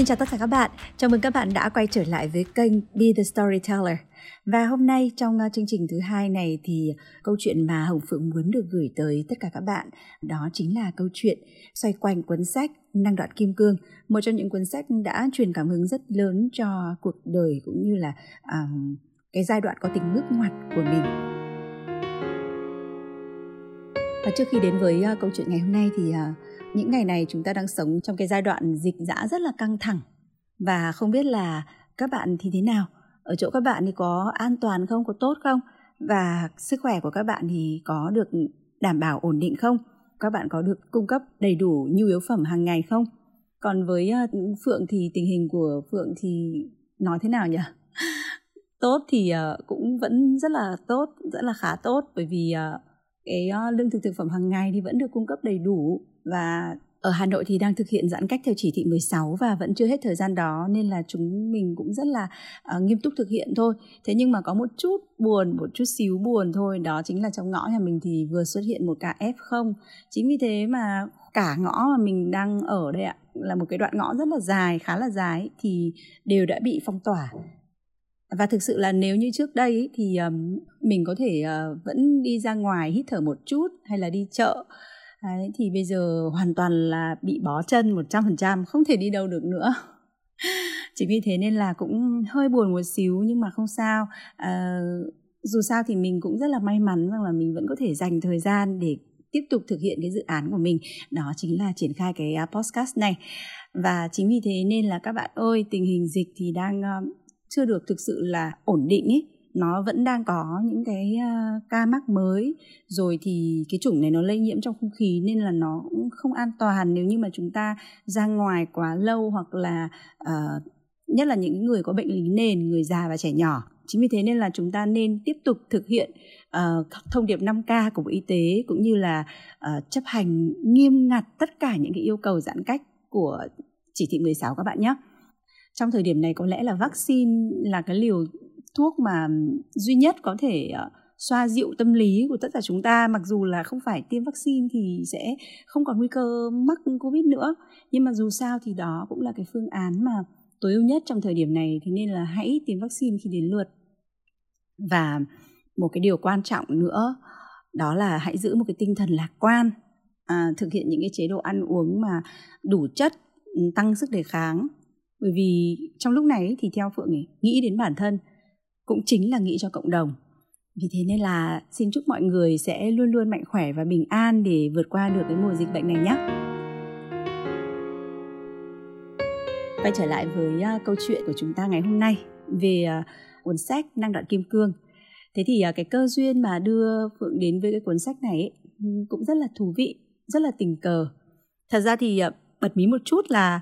Xin chào tất cả các bạn, chào mừng các bạn đã quay trở lại với kênh Be The Storyteller. Và hôm nay trong ờ, chương trình thứ hai này thì câu chuyện mà Hồng Phượng muốn được gửi tới tất cả các bạn đó chính là câu chuyện xoay quanh cuốn sách Năng đoạn kim cương, một trong những cuốn sách đã truyền cảm hứng rất lớn cho cuộc đời cũng như là um, cái giai đoạn có tính bước ngoặt của mình. Trước khi đến với uh, câu chuyện ngày hôm nay thì uh, những ngày này chúng ta đang sống trong cái giai đoạn dịch dã rất là căng thẳng. Và không biết là các bạn thì thế nào? Ở chỗ các bạn thì có an toàn không? Có tốt không? Và sức khỏe của các bạn thì có được đảm bảo ổn định không? Các bạn có được cung cấp đầy đủ nhu yếu phẩm hàng ngày không? Còn với uh, phượng thì tình hình của phượng thì nói thế nào nhỉ? Tốt thì uh, cũng vẫn rất là tốt rất là khá tốt. Bởi vì uh, cái ờ, lương thực thực phẩm hàng ngày thì vẫn được cung cấp đầy đủ và ở Hà Nội thì đang thực hiện giãn cách theo chỉ thị 16 và vẫn chưa hết thời gian đó nên là chúng mình cũng rất là uh, nghiêm túc thực hiện thôi. Thế nhưng mà có một chút buồn, một chút xíu buồn thôi, đó chính là trong ngõ nhà mình thì vừa xuất hiện một ca F0. Chính vì thế mà cả ngõ mà mình đang ở đây ạ là một cái đoạn ngõ rất là dài, khá là dài thì đều đã bị phong tỏa và thực sự là nếu như trước đây thì um, mình có thể uh, vẫn đi ra ngoài hít thở một chút hay là đi chợ Đấy, thì bây giờ hoàn toàn là bị bó chân 100%, không thể đi đâu được nữa. Chính vì thế nên là cũng hơi buồn một xíu nhưng mà không sao. À, dù sao thì mình cũng rất là may mắn rằng là mình vẫn có thể dành thời gian để tiếp tục thực hiện cái dự án của mình đó chính là triển khai cái à, podcast này và chính vì thế nên là các bạn ơi tình hình dịch thì đang uh, chưa được thực sự là ổn định ấy nó vẫn đang có những cái uh, ca mắc mới. Rồi thì cái chủng này nó lây nhiễm trong không khí nên là nó cũng không an toàn. Nếu như mà chúng ta ra ngoài quá lâu hoặc là uh, nhất là những người có bệnh lý nền người già và trẻ nhỏ. Chính vì thế nên là chúng ta nên tiếp tục thực hiện uh, thông điệp 5K của Bộ Y tế cũng như là uh, chấp hành nghiêm ngặt tất cả những cái yêu cầu giãn cách của chỉ thị 16 các bạn nhé. Trong thời điểm này có lẽ là vaccine là cái liều thuốc mà duy nhất có thể ờ, xoa dịu tâm lý của tất cả chúng ta. Mặc dù là không phải tiêm vaccine thì sẽ không còn nguy cơ mắc covid nữa. Nhưng mà dù sao thì đó cũng là cái phương án mà tối ưu nhất trong thời điểm này. Thế nên là hãy tiêm vaccine khi đến lượt. Và một cái điều quan trọng nữa đó là hãy giữ một cái tinh thần lạc quan à, thực hiện những cái chế độ ăn uống mà đủ chất ừ, tăng sức đề kháng bởi vì trong lúc này thì theo phượng ấy, nghĩ đến bản thân cũng chính là nghĩ cho cộng đồng. Vì thế nên là xin chúc mọi người sẽ luôn luôn mạnh khỏe và bình an để vượt qua được cái mùa dịch bệnh này nhé. Quay trở lại với uh, câu chuyện của chúng ta ngày hôm nay về uh, cuốn sách năng đoạn kim cương. Thế thì uh, cái cơ duyên mà đưa phượng đến với cái cuốn sách này ấy, cũng rất là thú vị rất là tình cờ. Thật ra thì uh, bật mí một chút là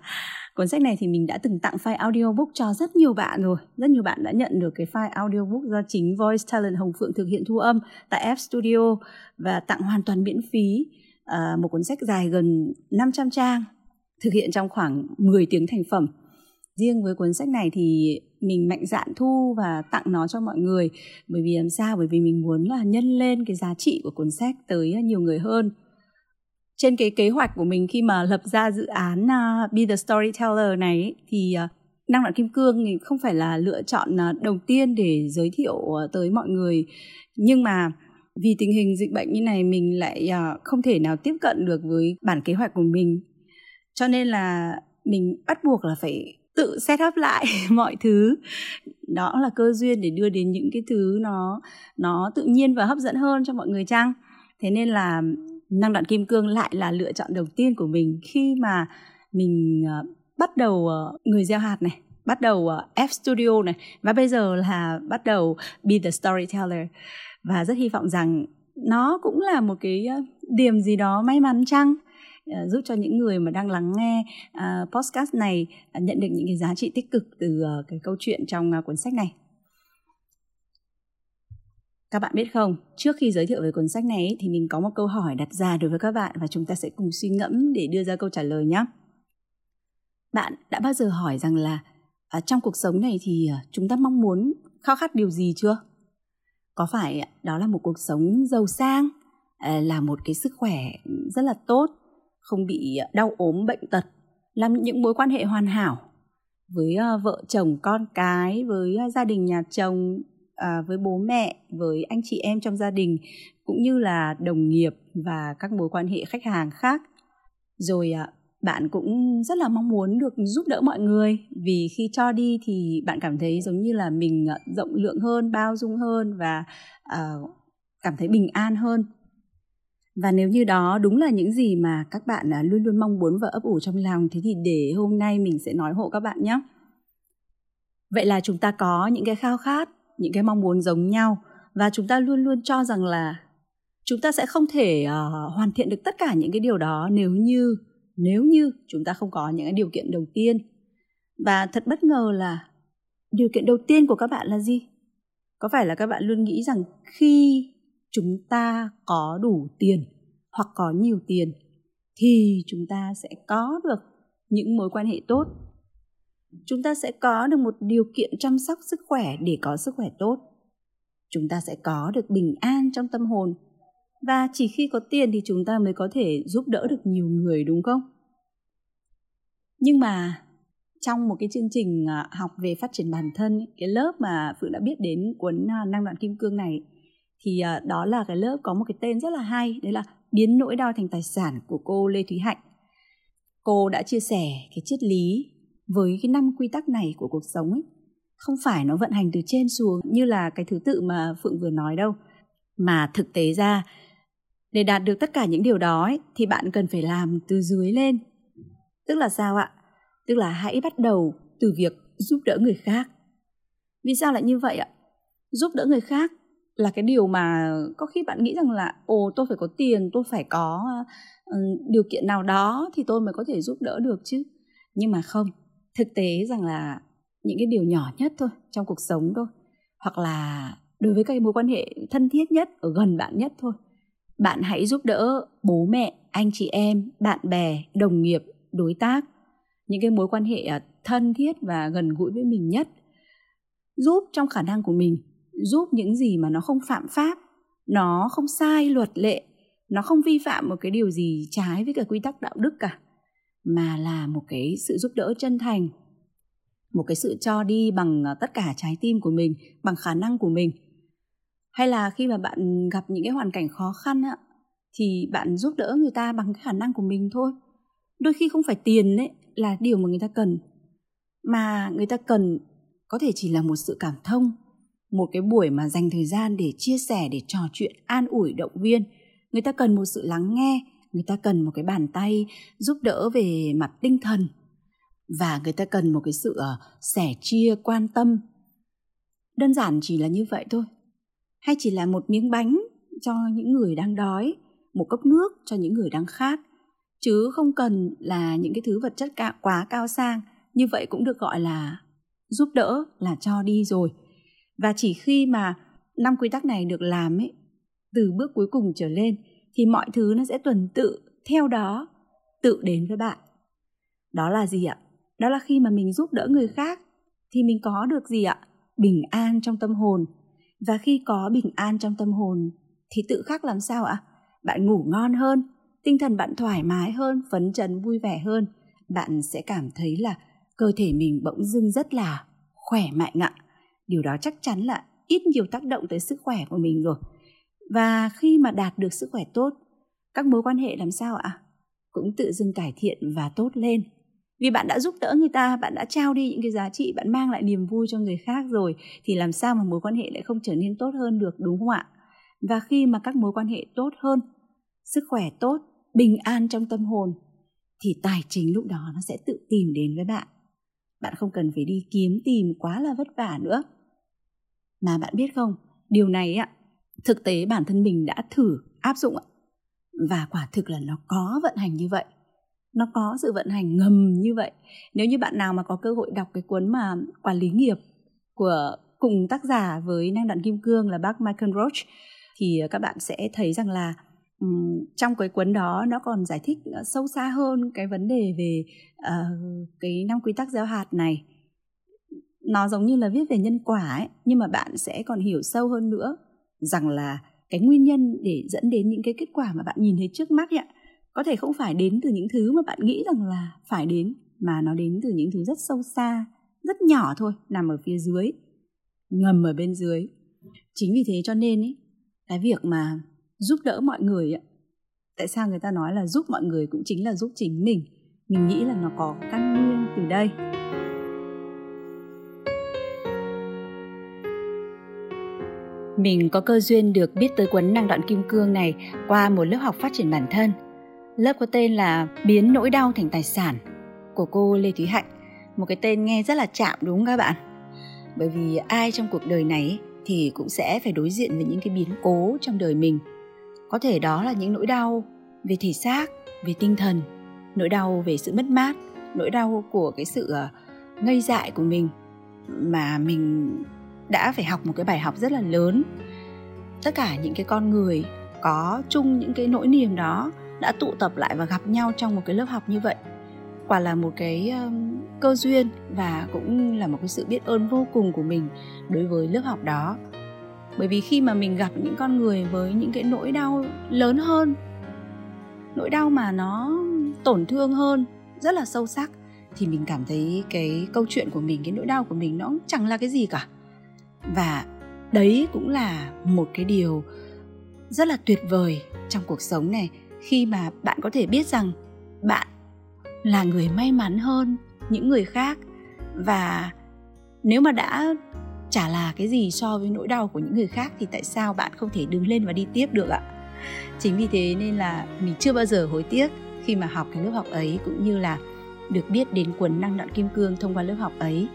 Cuốn sách này thì mình đã từng tặng file audiobook cho rất nhiều bạn rồi. Rất nhiều bạn đã nhận được cái file audiobook do chính Voice Talent Hồng Phượng thực hiện thu âm tại F Studio và tặng hoàn toàn miễn phí uh, một cuốn sách dài gần 500 trang thực hiện trong khoảng 10 tiếng thành phẩm. Riêng với cuốn sách này thì mình mạnh dạn thu và tặng nó cho mọi người bởi vì làm sao bởi vì mình muốn là nhân lên cái giá trị của cuốn sách tới nhiều người hơn trên cái kế hoạch của mình khi mà lập ra dự án uh, Be the Storyteller này thì uh, năng lượng kim cương thì không phải là lựa chọn uh, đầu tiên để giới thiệu uh, tới mọi người. Nhưng mà vì tình hình dịch bệnh như này mình lại uh, không thể nào tiếp cận được với bản kế hoạch của mình. Cho nên là mình bắt buộc là phải tự set up lại mọi thứ. Đó là cơ duyên để đưa đến những cái thứ nó nó tự nhiên và hấp dẫn hơn cho mọi người chăng? Thế nên là năng đoạn kim cương lại là lựa chọn đầu tiên của mình khi mà mình ờ, bắt đầu ờ, người gieo hạt này, bắt đầu ờ, F Studio này. Và bây giờ là bắt đầu Be the Storyteller. Và rất hy vọng rằng nó cũng là một cái điểm gì đó may mắn chăng? Giúp cho những người mà đang lắng nghe podcast này nhận được những cái giá trị tích cực từ cái câu chuyện trong cuốn sách này các bạn biết không, trước khi giới thiệu về cuốn sách này thì mình có một câu hỏi đặt ra đối với các bạn và chúng ta sẽ cùng suy ngẫm để đưa ra câu trả lời nhé. Bạn đã bao giờ hỏi rằng là à, trong cuộc sống này thì à, chúng ta mong muốn khao khát điều gì chưa? Có phải đó là một cuộc sống giàu sang, à, là một cái sức khỏe rất là tốt, không bị à, đau ốm bệnh tật, làm những mối quan hệ hoàn hảo với vợ chồng con cái, với gia đình nhà chồng, à, với bố mẹ với anh chị em trong gia đình cũng như là đồng nghiệp và các mối quan hệ khách hàng khác. Rồi à, bạn cũng rất là mong muốn được giúp đỡ mọi người vì khi cho đi thì bạn cảm thấy giống như là mình à, rộng lượng hơn bao dung hơn và à, cảm thấy bình an hơn. Và nếu như đó đúng là những gì mà các bạn à, luôn luôn mong muốn và ấp ủ trong lòng thế thì để hôm nay mình sẽ nói hộ các bạn nhé. Vậy là chúng ta có những cái khao khát những cái mong muốn giống nhau. Và chúng ta luôn luôn cho rằng là chúng ta sẽ không thể uh, hoàn thiện được tất cả những cái điều đó nếu như nếu như chúng ta không có những cái điều kiện đầu tiên. Và thật bất ngờ là điều kiện đầu tiên của các bạn là gì? Có phải là các bạn luôn nghĩ rằng khi chúng ta có đủ tiền hoặc có nhiều tiền thì chúng ta sẽ có được những mối quan hệ tốt? Chúng ta sẽ có được một điều kiện chăm sóc sức khỏe để có sức khỏe tốt. Chúng ta sẽ có được bình an trong tâm hồn. Và chỉ khi có tiền thì chúng ta mới có thể giúp đỡ được nhiều người, đúng không? Nhưng mà trong một cái chương trình à, học về phát triển bản thân, cái lớp mà phượng đã biết đến cuốn à, năng đoạn kim cương này, thì à, đó là cái lớp có một cái tên rất là hay, đấy là biến nỗi đau thành tài sản của cô lê thúy hạnh. Cô đã chia sẻ cái triết lý với cái năm quy tắc này của cuộc sống ấy không phải nó vận hành từ trên xuống như là cái thứ tự mà phượng vừa nói đâu. Mà thực tế ra để đạt được tất cả những điều đó ấy, thì bạn cần phải làm từ dưới lên. Tức là sao ạ? Tức là hãy bắt đầu từ việc giúp đỡ người khác. Vì sao lại như vậy ạ? Giúp đỡ người khác là cái điều mà có khi bạn nghĩ rằng là ồ tôi phải có tiền tôi phải có uh, điều kiện nào đó thì tôi mới có thể giúp đỡ được chứ. Nhưng mà không thực tế rằng là những cái điều nhỏ nhất thôi trong cuộc sống thôi, hoặc là đối với các mối quan hệ thân thiết nhất, ở gần bạn nhất thôi, bạn hãy giúp đỡ bố mẹ, anh chị em, bạn bè, đồng nghiệp, đối tác, những cái mối quan hệ à, thân thiết và gần gũi với mình nhất. Giúp trong khả năng của mình, giúp những gì mà nó không phạm pháp, nó không sai luật lệ, nó không vi phạm một cái điều gì trái với cả quy tắc đạo đức cả mà là một cái sự giúp đỡ chân thành, một cái sự cho đi bằng ờ, tất cả trái tim của mình, bằng khả năng của mình. Hay là khi mà bạn gặp những cái hoàn cảnh khó khăn á, thì bạn giúp đỡ người ta bằng cái khả năng của mình thôi. Đôi khi không phải tiền đấy là điều mà người ta cần, mà người ta cần có thể chỉ là một sự cảm thông, một cái buổi mà dành thời gian để chia sẻ, để trò chuyện, an ủi, động viên. Người ta cần một sự lắng nghe người ta cần một cái bàn tay giúp đỡ về mặt tinh thần. Và người ta cần một cái sự ờ, sẻ chia quan tâm. Đơn giản chỉ là như vậy thôi. Hay chỉ là một miếng bánh cho những người đang đói một cốc nước cho những người đang khát. Chứ không cần là những cái thứ vật chất cao, quá cao sang. Như vậy cũng được gọi là giúp đỡ là cho đi rồi. Và chỉ khi mà năm quy tắc này được làm ấy từ bước cuối cùng trở lên thì mọi thứ nó sẽ tuần tự theo đó, tự đến với bạn. Đó là gì ạ? Đó là khi mà mình giúp đỡ người khác thì mình có được gì ạ? Bình an trong tâm hồn. Và khi có bình an trong tâm hồn thì tự khắc làm sao ạ? Bạn ngủ ngon hơn, tinh thần bạn thoải mái hơn, phấn chấn, vui vẻ hơn. Bạn sẽ cảm thấy là cơ thể mình bỗng dưng rất là khỏe mạnh ạ. Điều đó chắc chắn là ít nhiều tác động tới sức khỏe của mình rồi và khi mà đạt được sức khỏe tốt, các mối quan hệ làm sao ạ? Cũng tự dưng cải thiện và tốt lên. Vì bạn đã giúp đỡ người ta, bạn đã trao đi những cái giá trị, bạn mang lại niềm vui cho người khác rồi, thì làm sao mà mối quan hệ lại không trở nên tốt hơn được, đúng không ạ? Và khi mà các mối quan hệ tốt hơn, sức khỏe tốt, bình an trong tâm hồn, thì tài chính lúc đó nó sẽ tự tìm đến với bạn. Bạn không cần phải đi kiếm tìm quá là vất vả nữa. Mà bạn biết không, điều này ạ thực tế bản thân mình đã thử áp dụng ạ. Và quả thực là nó có vận hành như vậy. Nó có sự vận hành ngầm như vậy. Nếu như bạn nào mà có cơ hội đọc cái cuốn mà quản lý nghiệp của cùng tác giả với năng đoạn kim cương là bác Michael Roach thì các bạn sẽ thấy rằng là um, trong cái cuốn đó nó còn giải thích ờ, sâu xa hơn cái vấn đề về uh, cái năm quy tắc gieo hạt này. Nó giống như là viết về nhân quả ấy nhưng mà bạn sẽ còn hiểu sâu hơn nữa rằng là cái nguyên nhân để dẫn đến những cái kết quả mà bạn nhìn thấy trước mắt ạ có thể không phải đến từ những thứ mà bạn nghĩ rằng là phải đến mà nó đến từ những thứ rất sâu xa rất nhỏ thôi nằm ở phía dưới ngầm ở bên dưới. Chính vì thế cho nên ấy, cái việc mà giúp đỡ mọi người ấy, tại sao người ta nói là giúp mọi người cũng chính là giúp chính mình? Mình nghĩ là nó có căn nguyên từ đây. Mình có cơ duyên được biết tới cuốn năng đoạn kim cương này qua một lớp học phát triển bản thân. Lớp có tên là Biến nỗi đau thành tài sản của cô Lê Thúy Hạnh. Một cái tên nghe rất là chạm đúng không các bạn? Bởi vì ai trong cuộc đời này thì cũng sẽ phải đối diện với những cái biến cố trong đời mình. Có thể đó là những nỗi đau về thể xác, về tinh thần, nỗi đau về sự mất mát, nỗi đau của cái sự ờ, ngây dại của mình mà mình đã phải học một cái bài học rất là lớn. Tất cả những cái con người có chung những cái nỗi niềm đó đã tụ tập lại và gặp nhau trong một cái lớp học như vậy quả là một cái um, cơ duyên và cũng là một cái sự biết ơn vô cùng của mình đối với lớp học đó. Bởi vì khi mà mình gặp những con người với những cái nỗi đau lớn hơn nỗi đau mà nó tổn thương hơn rất là sâu sắc thì mình cảm thấy cái câu chuyện của mình cái nỗi đau của mình nó chẳng là cái gì cả và đấy cũng là một cái điều rất là tuyệt vời trong cuộc sống này. Khi mà bạn có thể biết rằng bạn là người may mắn hơn những người khác. Và nếu mà đã chả là cái gì so với nỗi đau của những người khác thì tại sao bạn không thể đứng lên và đi tiếp được ạ? Chính vì thế nên là mình chưa bao giờ hối tiếc khi mà học cái lớp học ấy, cũng như là được biết đến cuốn năng đoạn kim cương thông qua lớp học ấy.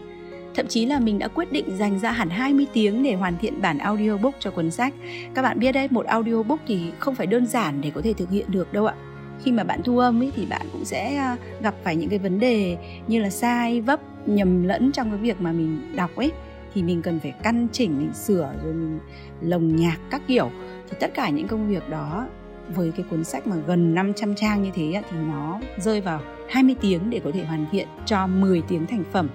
Thậm chí là mình đã quyết định dành ra hẳn 20 tiếng để hoàn thiện bản audiobook cho cuốn sách. Các bạn biết đấy, một audiobook thì không phải đơn giản để có thể thực hiện được đâu ạ. Khi mà bạn thu âm ấy thì bạn cũng sẽ à, gặp phải những cái vấn đề như là sai, vấp, nhầm lẫn trong cái việc mà mình đọc ấy thì mình cần phải căn chỉnh, mình sửa rồi mình lồng nhạc các kiểu thì tất cả những công việc đó với cái cuốn sách mà gần 500 trang như thế thì nó rơi vào 20 tiếng để có thể hoàn thiện cho 10 tiếng thành phẩm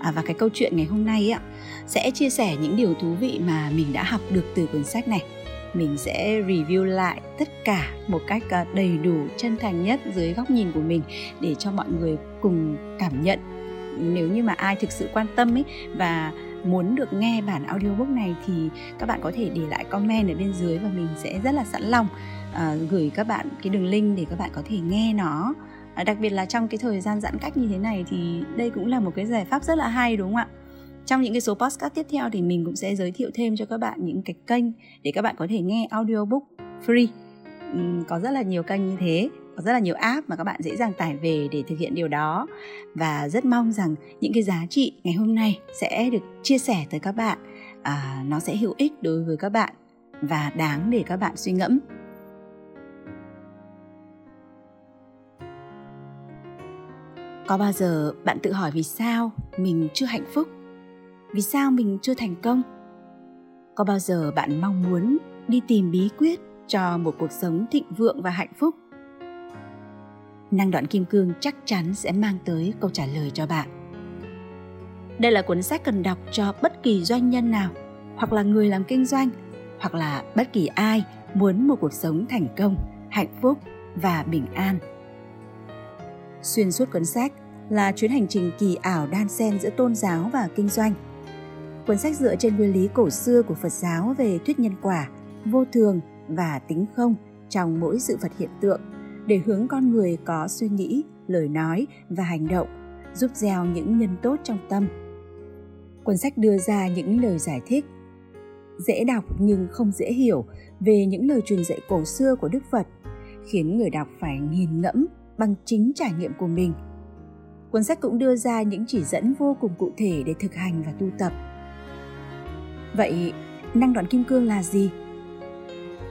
à, và cái câu chuyện ngày hôm nay ạ sẽ chia sẻ những điều thú vị mà mình đã học được từ cuốn sách này. Mình sẽ review lại tất cả một cách ờ, đầy đủ chân thành nhất dưới góc nhìn của mình để cho mọi người cùng cảm nhận. Nếu như mà ai thực sự quan tâm ấy và muốn được nghe bản audiobook này thì các bạn có thể để lại comment ở bên dưới và mình sẽ rất là sẵn lòng uh, gửi các bạn cái đường link để các bạn có thể nghe nó. À, đặc biệt là trong cái thời gian giãn cách như thế này thì đây cũng là một cái giải pháp rất là hay đúng không ạ? Trong những cái số podcast tiếp theo thì mình cũng sẽ giới thiệu thêm cho các bạn những cái kênh để các bạn có thể nghe audiobook free. Uhm, có rất là nhiều kênh như thế có rất là nhiều app mà các bạn dễ dàng tải về để thực hiện điều đó. Và rất mong rằng những cái giá trị ngày hôm nay sẽ được chia sẻ tới các bạn. À, nó sẽ hữu ích đối với các bạn và đáng để các bạn suy ngẫm. Có bao giờ bạn tự hỏi vì sao mình chưa hạnh phúc? Vì sao mình chưa thành công? Có bao giờ bạn mong muốn đi tìm bí quyết cho một cuộc sống thịnh vượng và hạnh phúc? Năng đoạn kim cương chắc chắn sẽ mang tới câu trả lời cho bạn. Đây là cuốn sách cần đọc cho bất kỳ doanh nhân nào, hoặc là người làm kinh doanh, hoặc là bất kỳ ai muốn một cuộc sống thành công, hạnh phúc và bình an. Xuyên suốt cuốn sách là chuyến hành trình kỳ ảo đan xen giữa tôn giáo và kinh doanh. Cuốn sách dựa trên nguyên lý cổ xưa của Phật giáo về thuyết nhân quả, vô thường và tính không trong mỗi sự vật hiện tượng để hướng con người có suy nghĩ, lời nói và hành động, giúp gieo những nhân tốt trong tâm. Cuốn sách đưa ra những lời giải thích dễ đọc nhưng không dễ hiểu về những lời truyền dạy cổ xưa của Đức Phật, khiến người đọc phải nghiền ngẫm bằng chính trải nghiệm của mình. Cuốn sách cũng đưa ra những chỉ dẫn vô cùng cụ thể để thực hành và tu tập. Vậy, năng đoạn kim cương là gì?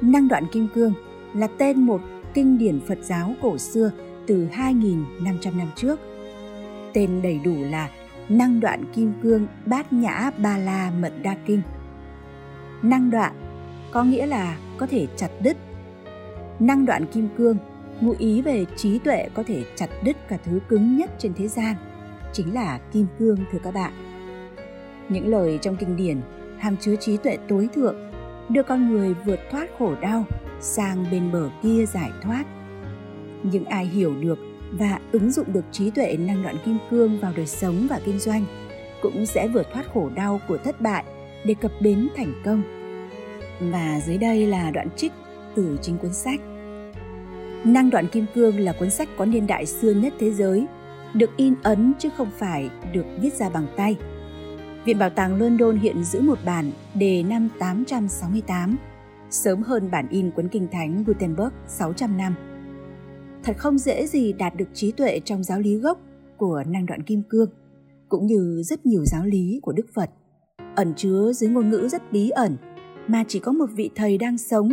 Năng đoạn kim cương là tên một kinh điển Phật giáo cổ xưa từ 2.500 năm trước. Tên đầy đủ là Năng đoạn kim cương bát nhã ba la mật đa kinh. Năng đoạn có nghĩa là có thể chặt đứt. Năng đoạn kim cương ngụ ý về trí tuệ có thể chặt đứt cả thứ cứng nhất trên thế gian, chính là kim cương thưa các bạn. Những lời trong kinh điển hàm chứa trí tuệ tối thượng, đưa con người vượt thoát khổ đau sang bên bờ kia giải thoát. Những ai hiểu được và ứng dụng được trí tuệ năng đoạn kim cương vào đời sống và kinh doanh cũng sẽ vượt thoát khổ đau của thất bại để cập bến thành công. Và dưới đây là đoạn trích từ chính cuốn sách. Năng đoạn kim cương là cuốn sách có niên đại xưa nhất thế giới, được in ấn chứ không phải được viết ra bằng tay – Viện Bảo tàng London hiện giữ một bản đề năm 868, sớm hơn bản in cuốn kinh thánh Gutenberg 600 năm. Thật không dễ gì đạt được trí tuệ trong giáo lý gốc của năng đoạn kim cương, cũng như rất nhiều giáo lý của Đức Phật, ẩn chứa dưới ngôn ngữ rất bí ẩn mà chỉ có một vị thầy đang sống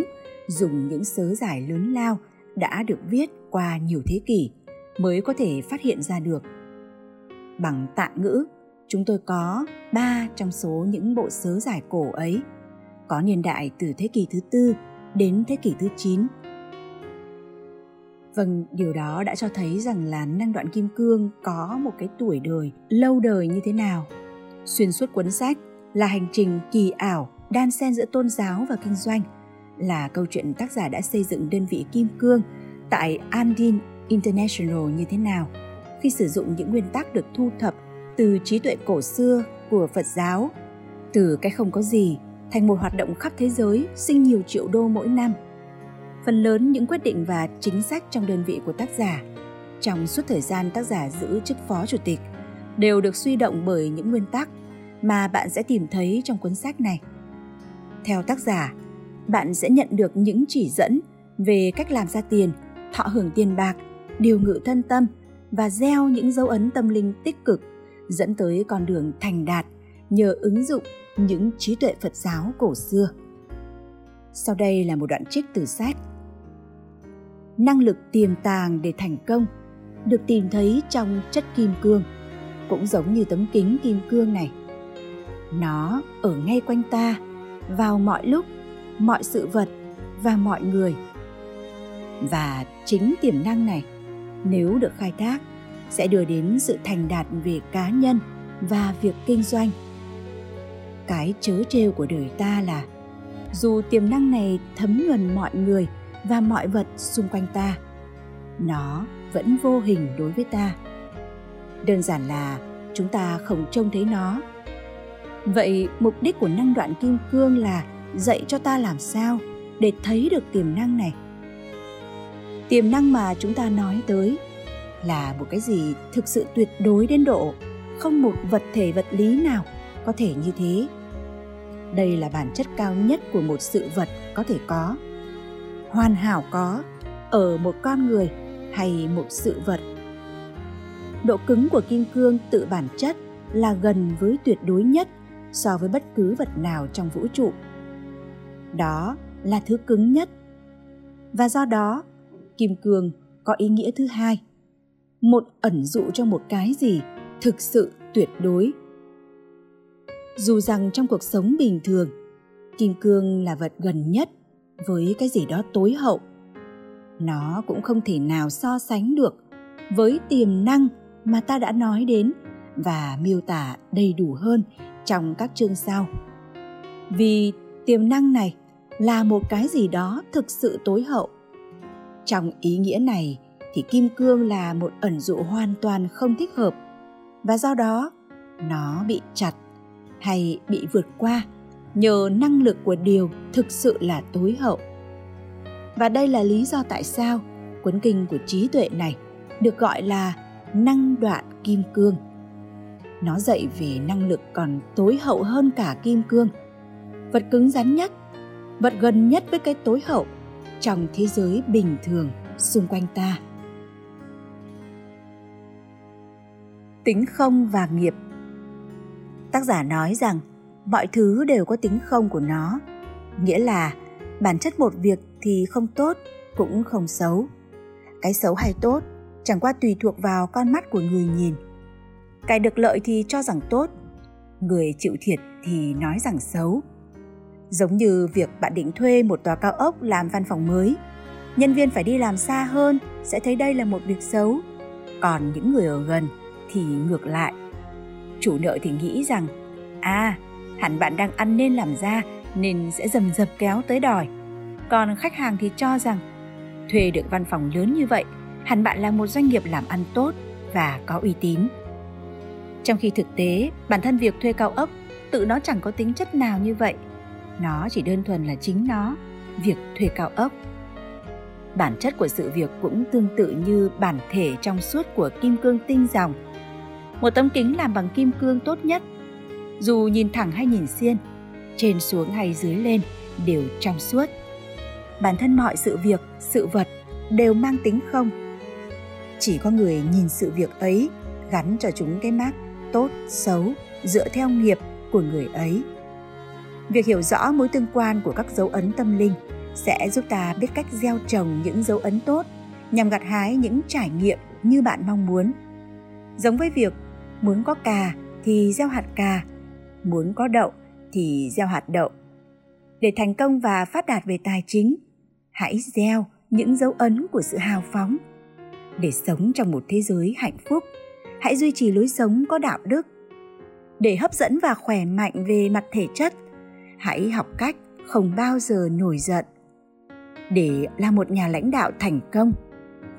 dùng những sớ giải lớn lao đã được viết qua nhiều thế kỷ mới có thể phát hiện ra được. Bằng tạng ngữ, chúng tôi có ba trong số những bộ sớ giải cổ ấy, có niên đại từ thế kỷ thứ tư đến thế kỷ thứ 9. Vâng, điều đó đã cho thấy rằng là năng đoạn kim cương có một cái tuổi đời lâu đời như thế nào. Xuyên suốt cuốn sách là hành trình kỳ ảo đan xen giữa tôn giáo và kinh doanh, là câu chuyện tác giả đã xây dựng đơn vị kim cương tại Andin International như thế nào khi sử dụng những nguyên tắc được thu thập từ trí tuệ cổ xưa của Phật giáo, từ cái không có gì thành một hoạt động khắp thế giới sinh nhiều triệu đô mỗi năm. Phần lớn những quyết định và chính sách trong đơn vị của tác giả trong suốt thời gian tác giả giữ chức phó chủ tịch đều được suy động bởi những nguyên tắc mà bạn sẽ tìm thấy trong cuốn sách này. Theo tác giả, bạn sẽ nhận được những chỉ dẫn về cách làm ra tiền, thọ hưởng tiền bạc, điều ngự thân tâm và gieo những dấu ấn tâm linh tích cực dẫn tới con đường thành đạt nhờ ứng dụng những trí tuệ Phật giáo cổ xưa. Sau đây là một đoạn trích từ sách. Năng lực tiềm tàng để thành công được tìm thấy trong chất kim cương, cũng giống như tấm kính kim cương này. Nó ở ngay quanh ta, vào mọi lúc, mọi sự vật và mọi người. Và chính tiềm năng này, nếu được khai thác, sẽ đưa đến sự thành đạt về cá nhân và việc kinh doanh. Cái chớ trêu của đời ta là dù tiềm năng này thấm nhuần mọi người và mọi vật xung quanh ta nó vẫn vô hình đối với ta. Đơn giản là chúng ta không trông thấy nó. Vậy mục đích của năng đoạn kim cương là dạy cho ta làm sao để thấy được tiềm năng này? Tiềm năng mà chúng ta nói tới là một cái gì thực sự tuyệt đối đến độ không một vật thể vật lý nào có thể như thế. Đây là bản chất cao nhất của một sự vật có thể có. Hoàn hảo có ở một con người hay một sự vật. Độ cứng của kim cương tự bản chất là gần với tuyệt đối nhất so với bất cứ vật nào trong vũ trụ đó là thứ cứng nhất. Và do đó, kim cương có ý nghĩa thứ hai. Một ẩn dụ cho một cái gì thực sự tuyệt đối. Dù rằng trong cuộc sống bình thường, kim cương là vật gần nhất với cái gì đó tối hậu. Nó cũng không thể nào so sánh được với tiềm năng mà ta đã nói đến và miêu tả đầy đủ hơn trong các chương sau. Vì tiềm năng này là một cái gì đó thực sự tối hậu. Trong ý nghĩa này thì kim cương là một ẩn dụ hoàn toàn không thích hợp, và do đó nó bị chặt hay bị vượt qua nhờ năng lực của điều thực sự là tối hậu. Và đây là lý do tại sao cuốn kinh của trí tuệ này được gọi là năng đoạn kim cương. Nó dạy về năng lực còn tối hậu hơn cả kim cương. Vật cứng rắn nhất vật gần nhất với cái tối hậu trong thế giới bình thường xung quanh ta. Tính không và nghiệp. Tác giả nói rằng mọi thứ đều có tính không của nó, nghĩa là bản chất một việc thì không tốt cũng không xấu. Cái xấu hay tốt chẳng qua tùy thuộc vào con mắt của người nhìn. Cái được lợi thì cho rằng tốt, người chịu thiệt thì nói rằng xấu giống như việc bạn định thuê một tòa cao ốc làm văn phòng mới. Nhân viên phải đi làm xa hơn, sẽ thấy đây là một việc xấu. Còn những người ở gần thì ngược lại. Chủ nợ thì nghĩ rằng à hẳn bạn đang ăn nên làm ra nên sẽ dầm dập kéo tới đòi. Còn khách hàng thì cho rằng, thuê được văn phòng lớn như vậy, hẳn bạn là một doanh nghiệp làm ăn tốt và có uy tín. Trong khi thực tế, bản thân việc thuê cao ốc, tự nó chẳng có tính chất nào như vậy nó chỉ đơn thuần là chính nó, việc thuê cao ốc. Bản chất của sự việc cũng tương tự như bản thể trong suốt của kim cương tinh dòng. Một tấm kính làm bằng kim cương tốt nhất. Dù nhìn thẳng hay nhìn xiên, trên xuống hay dưới lên đều trong suốt. Bản thân mọi sự việc, sự vật đều mang tính không. Chỉ có người nhìn sự việc ấy gắn cho chúng cái mác tốt xấu dựa theo nghiệp của người ấy việc hiểu rõ mối tương quan của các dấu ấn tâm linh sẽ giúp ta biết cách gieo trồng những dấu ấn tốt, nhằm gặt hái những trải nghiệm như bạn mong muốn. Giống với việc muốn có cà thì gieo hạt cà, muốn có đậu thì gieo hạt đậu. Để thành công và phát đạt về tài chính, hãy gieo những dấu ấn của sự hào phóng. Để sống trong một thế giới hạnh phúc, hãy duy trì lối sống có đạo đức. Để hấp dẫn và khỏe mạnh về mặt thể chất hãy học cách không bao giờ nổi giận. Để là một nhà lãnh đạo thành công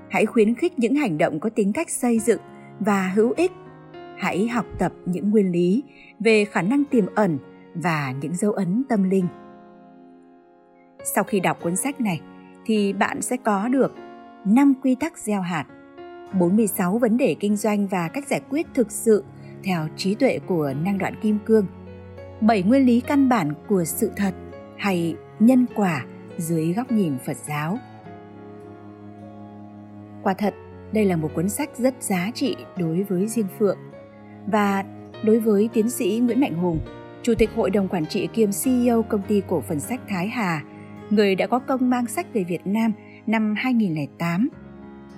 hãy khuyến khích những hành động có tính cách xây dựng và hữu ích. Hãy học tập những nguyên lý về khả năng tiềm ẩn và những dấu ấn tâm linh. Sau khi đọc cuốn sách này thì bạn sẽ có được 5 quy tắc gieo hạt, 46 vấn đề kinh doanh và cách giải quyết thực sự theo trí tuệ của năng đoạn kim cương, bảy nguyên lý căn bản của sự thật hay nhân quả dưới góc nhìn Phật giáo. Quả thật, đây là một cuốn sách rất giá trị đối với riêng Phượng và đối với tiến sĩ Nguyễn Mạnh Hùng, Chủ tịch Hội đồng Quản trị kiêm CEO công ty cổ phần sách Thái Hà, người đã có công mang sách về Việt Nam năm 2008.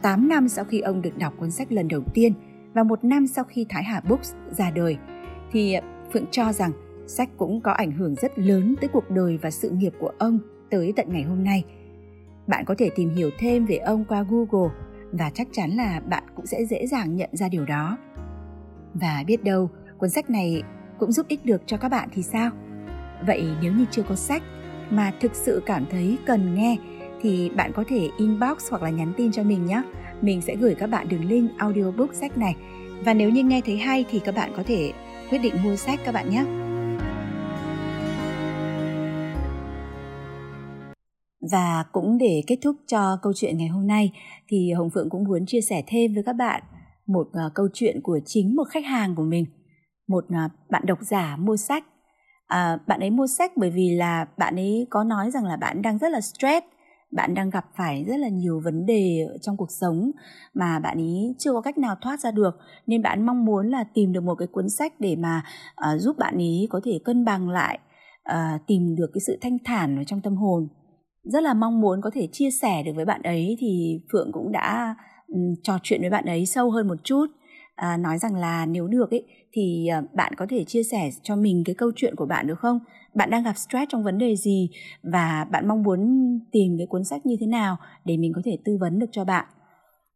8 năm sau khi ông được đọc cuốn sách lần đầu tiên và một năm sau khi Thái Hà Books ra đời, thì Phượng cho rằng sách cũng có ảnh hưởng rất lớn tới cuộc đời và sự nghiệp của ông tới tận ngày hôm nay. Bạn có thể tìm hiểu thêm về ông qua Google và chắc chắn là bạn cũng sẽ dễ dàng nhận ra điều đó. Và biết đâu, cuốn sách này cũng giúp ích được cho các bạn thì sao? Vậy nếu như chưa có sách mà thực sự cảm thấy cần nghe thì bạn có thể inbox hoặc là nhắn tin cho mình nhé. Mình sẽ gửi các bạn đường link audiobook sách này. Và nếu như nghe thấy hay thì các bạn có thể quyết định mua sách các bạn nhé. Và cũng để kết thúc cho câu chuyện ngày hôm nay thì Hồng Phượng cũng muốn chia sẻ thêm với các bạn một uh, câu chuyện của chính một khách hàng của mình. Một uh, bạn độc giả mua sách. À, bạn ấy mua sách bởi vì là bạn ấy có nói rằng là bạn đang rất là stress bạn đang gặp phải rất là nhiều vấn đề trong cuộc sống mà bạn ấy chưa có cách nào thoát ra được nên bạn mong muốn là tìm được một cái cuốn sách để mà uh, giúp bạn ấy có thể cân bằng lại uh, tìm được cái sự thanh thản ở trong tâm hồn rất là mong muốn có thể chia sẻ được với bạn ấy thì phượng cũng đã um, trò chuyện với bạn ấy sâu hơn một chút. À, nói rằng là nếu được ấy thì à, bạn có thể chia sẻ cho mình cái câu chuyện của bạn được không? Bạn đang gặp stress trong vấn đề gì và bạn mong muốn tìm cái cuốn sách như thế nào để mình có thể tư vấn được cho bạn?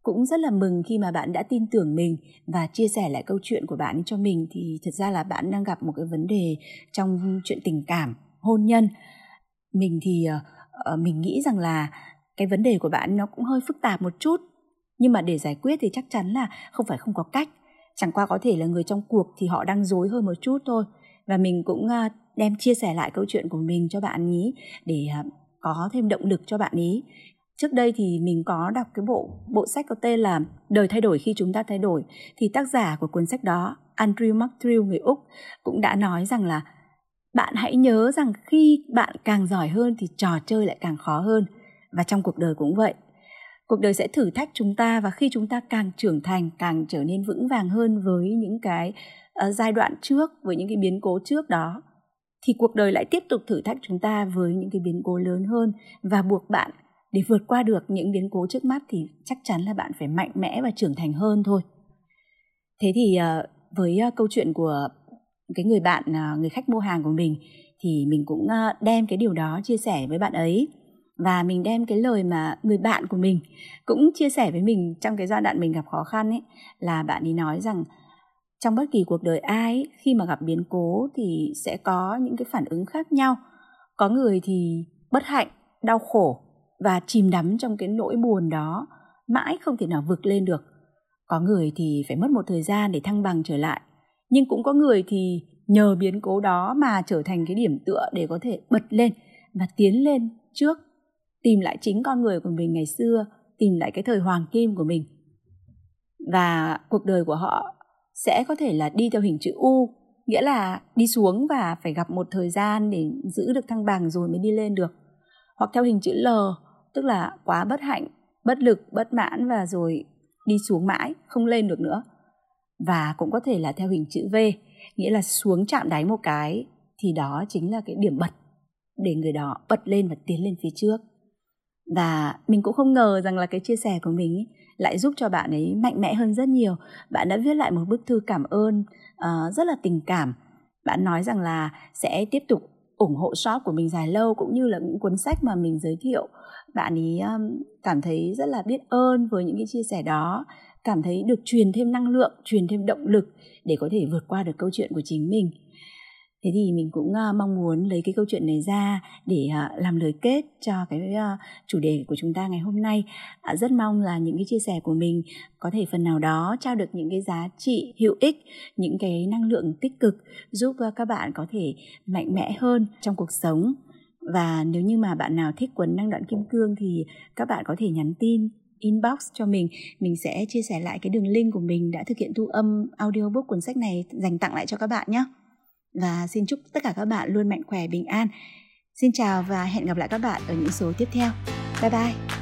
Cũng rất là mừng khi mà bạn đã tin tưởng mình và chia sẻ lại câu chuyện của bạn cho mình thì thật ra là bạn đang gặp một cái vấn đề trong chuyện tình cảm hôn nhân. Mình thì uh, Ờ, mình nghĩ rằng là cái vấn đề của bạn nó cũng hơi phức tạp một chút. Nhưng mà để giải quyết thì chắc chắn là không phải không có cách. Chẳng qua có thể là người trong cuộc thì họ đang dối hơn một chút thôi. Và mình cũng ờ, đem chia sẻ lại câu chuyện của mình cho bạn ý để ờ, có thêm động lực cho bạn ý trước đây thì mình có đọc cái bộ bộ sách có tên là đời thay đổi khi chúng ta thay đổi. Thì tác giả của cuốn sách đó, Andrew McTrill người úc, cũng đã nói rằng là bạn hãy nhớ rằng khi bạn càng giỏi hơn thì trò chơi lại càng khó hơn. Và trong cuộc đời cũng vậy. Cuộc đời sẽ thử thách chúng ta và khi chúng ta càng trưởng thành càng trở nên vững vàng hơn với những cái uh, giai đoạn trước với những cái biến cố trước đó thì cuộc đời lại tiếp tục thử thách chúng ta với những cái biến cố lớn hơn. Và buộc bạn để vượt qua được những biến cố trước mắt thì chắc chắn là bạn phải mạnh mẽ và trưởng thành hơn thôi. Thế thì uh, với uh, câu chuyện của cái người bạn à, người khách mua hàng của mình thì mình cũng ờ, đem cái điều đó chia sẻ với bạn ấy. Và mình đem cái lời mà người bạn của mình cũng chia sẻ với mình trong cái giai đoạn mình gặp khó khăn ấy là bạn ấy nói rằng trong bất kỳ cuộc đời ai ấy, khi mà gặp biến cố thì sẽ có những cái phản ứng khác nhau. Có người thì bất hạnh đau khổ và chìm đắm trong cái nỗi buồn đó mãi không thể nào vực lên được. Có người thì phải mất một thời gian để thăng bằng trở lại nhưng cũng có người thì nhờ biến cố đó mà trở thành cái điểm tựa để có thể bật lên và tiến lên trước, tìm lại chính con người của mình ngày xưa, tìm lại cái thời hoàng kim của mình. Và cuộc đời của họ sẽ có thể là đi theo hình chữ U, nghĩa là đi xuống và phải gặp một thời gian để giữ được thăng bằng rồi mới đi lên được. Hoặc theo hình chữ L, tức là quá bất hạnh, bất lực, bất mãn và rồi đi xuống mãi, không lên được nữa và cũng có thể là theo hình chữ V nghĩa là xuống chạm đáy một cái thì đó chính là cái điểm bật để người đó bật lên và tiến lên phía trước. Và mình cũng không ngờ rằng là cái chia sẻ của mình ấy, lại giúp cho bạn ấy mạnh mẽ hơn rất nhiều. Bạn đã viết lại một bức thư cảm ơn uh, rất là tình cảm. Bạn nói rằng là sẽ tiếp tục ủng hộ shop của mình dài lâu cũng như là những cuốn sách mà mình giới thiệu. Bạn ấy um, cảm thấy rất là biết ơn với những cái chia sẻ đó cảm thấy được truyền thêm năng lượng truyền thêm động lực để có thể vượt qua được câu chuyện của chính mình. Thế thì mình cũng uh, mong muốn lấy cái câu chuyện này ra để uh, làm lời kết cho cái uh, chủ đề của chúng ta ngày hôm nay. Uh, rất mong là những cái chia sẻ của mình có thể phần nào đó trao được những cái giá trị hữu ích những cái năng lượng tích cực giúp uh, các bạn có thể mạnh mẽ hơn trong cuộc sống. Và nếu như mà bạn nào thích cuốn năng đoạn kim cương thì các bạn có thể nhắn tin inbox cho mình mình sẽ chia sẻ lại cái đường link của mình đã thực hiện thu âm audiobook cuốn sách này dành tặng lại cho các bạn nhé. Và xin chúc tất cả các bạn luôn mạnh khỏe, bình an. Xin chào và hẹn gặp lại các bạn ở những số tiếp theo. Bye bye.